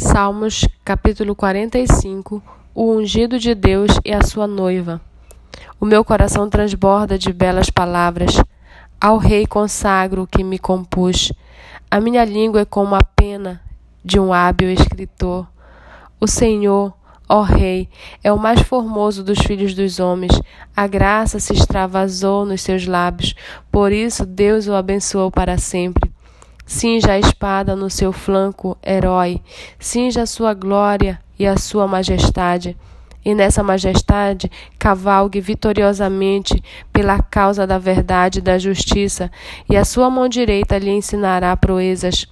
Salmos capítulo 45 O ungido de Deus e a sua noiva. O meu coração transborda de belas palavras. Ao Rei consagro o que me compus. A minha língua é como a pena de um hábil escritor. O Senhor, ó Rei, é o mais formoso dos filhos dos homens. A graça se extravasou nos seus lábios. Por isso Deus o abençoou para sempre. Cinja a espada no seu flanco, herói. Cinja a sua glória e a sua majestade. E nessa majestade cavalgue vitoriosamente pela causa da verdade e da justiça, e a sua mão direita lhe ensinará proezas.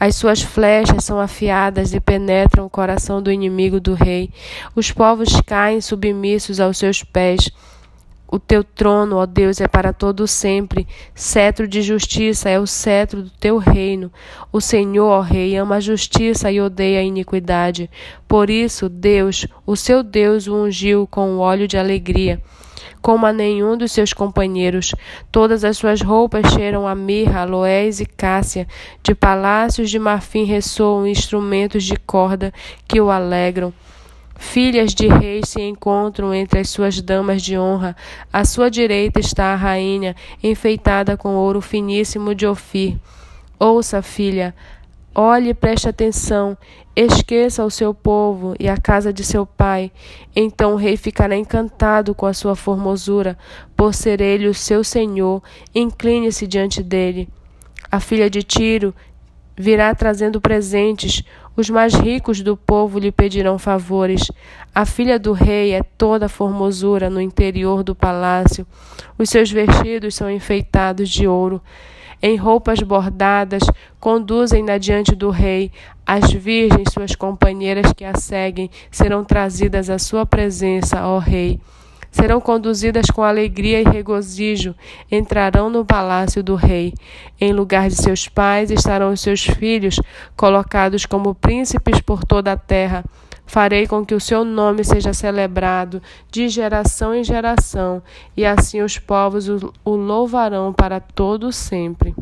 As suas flechas são afiadas e penetram o coração do inimigo do rei. Os povos caem submissos aos seus pés. O teu trono, ó Deus, é para todo sempre. Cetro de justiça é o cetro do teu reino. O Senhor, ó Rei, ama a justiça e odeia a iniquidade. Por isso, Deus, o seu Deus, o ungiu com o óleo de alegria como a nenhum dos seus companheiros. Todas as suas roupas cheiram a mirra, aloés e cássia. De palácios de marfim ressoam instrumentos de corda que o alegram. Filhas de reis se encontram entre as suas damas de honra. À sua direita está a rainha, enfeitada com ouro finíssimo de Ofir. Ouça, filha, olhe e preste atenção. Esqueça o seu povo e a casa de seu pai. Então o rei ficará encantado com a sua formosura, por ser ele o seu senhor. Incline-se diante dele. A filha de Tiro virá trazendo presentes. Os mais ricos do povo lhe pedirão favores. A filha do rei é toda formosura no interior do palácio. Os seus vestidos são enfeitados de ouro. Em roupas bordadas, conduzem-na diante do rei. As virgens, suas companheiras que a seguem, serão trazidas à sua presença, ó rei serão conduzidas com alegria e regozijo, entrarão no palácio do rei. Em lugar de seus pais estarão os seus filhos, colocados como príncipes por toda a terra. Farei com que o seu nome seja celebrado de geração em geração, e assim os povos o louvarão para todo sempre.